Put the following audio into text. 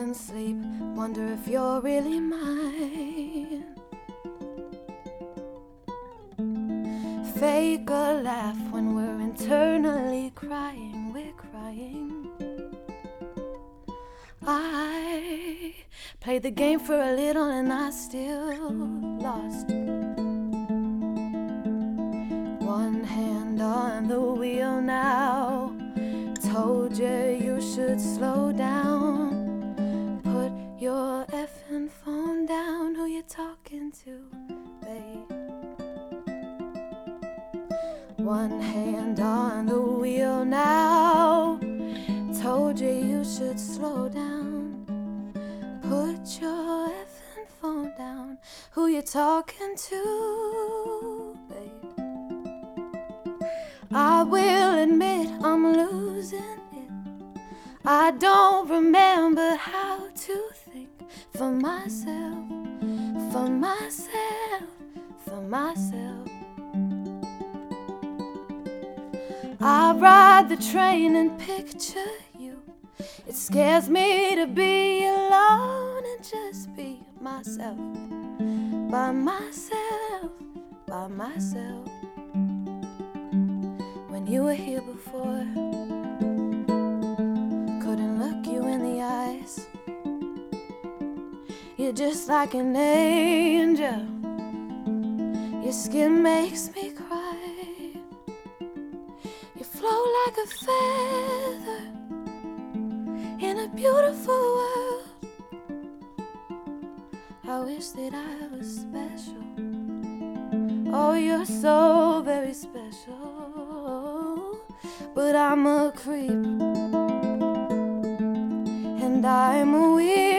Sleep, wonder if you're really mine. Fake a laugh when we're internally crying. We're crying. I played the game for a little and I still lost. One hand on the wheel now. Told you you should slow talking to, babe? One hand on the wheel now. Told you you should slow down. Put your effing phone down. Who you talking to, babe? I will admit I'm losing it. I don't remember how to think for myself, for myself, for myself. I ride the train and picture you. It scares me to be alone and just be myself, by myself, by myself. When you were here before, You're just like an angel. Your skin makes me cry. You flow like a feather in a beautiful world. I wish that I was special. Oh, you're so very special. But I'm a creep. And I'm a weird.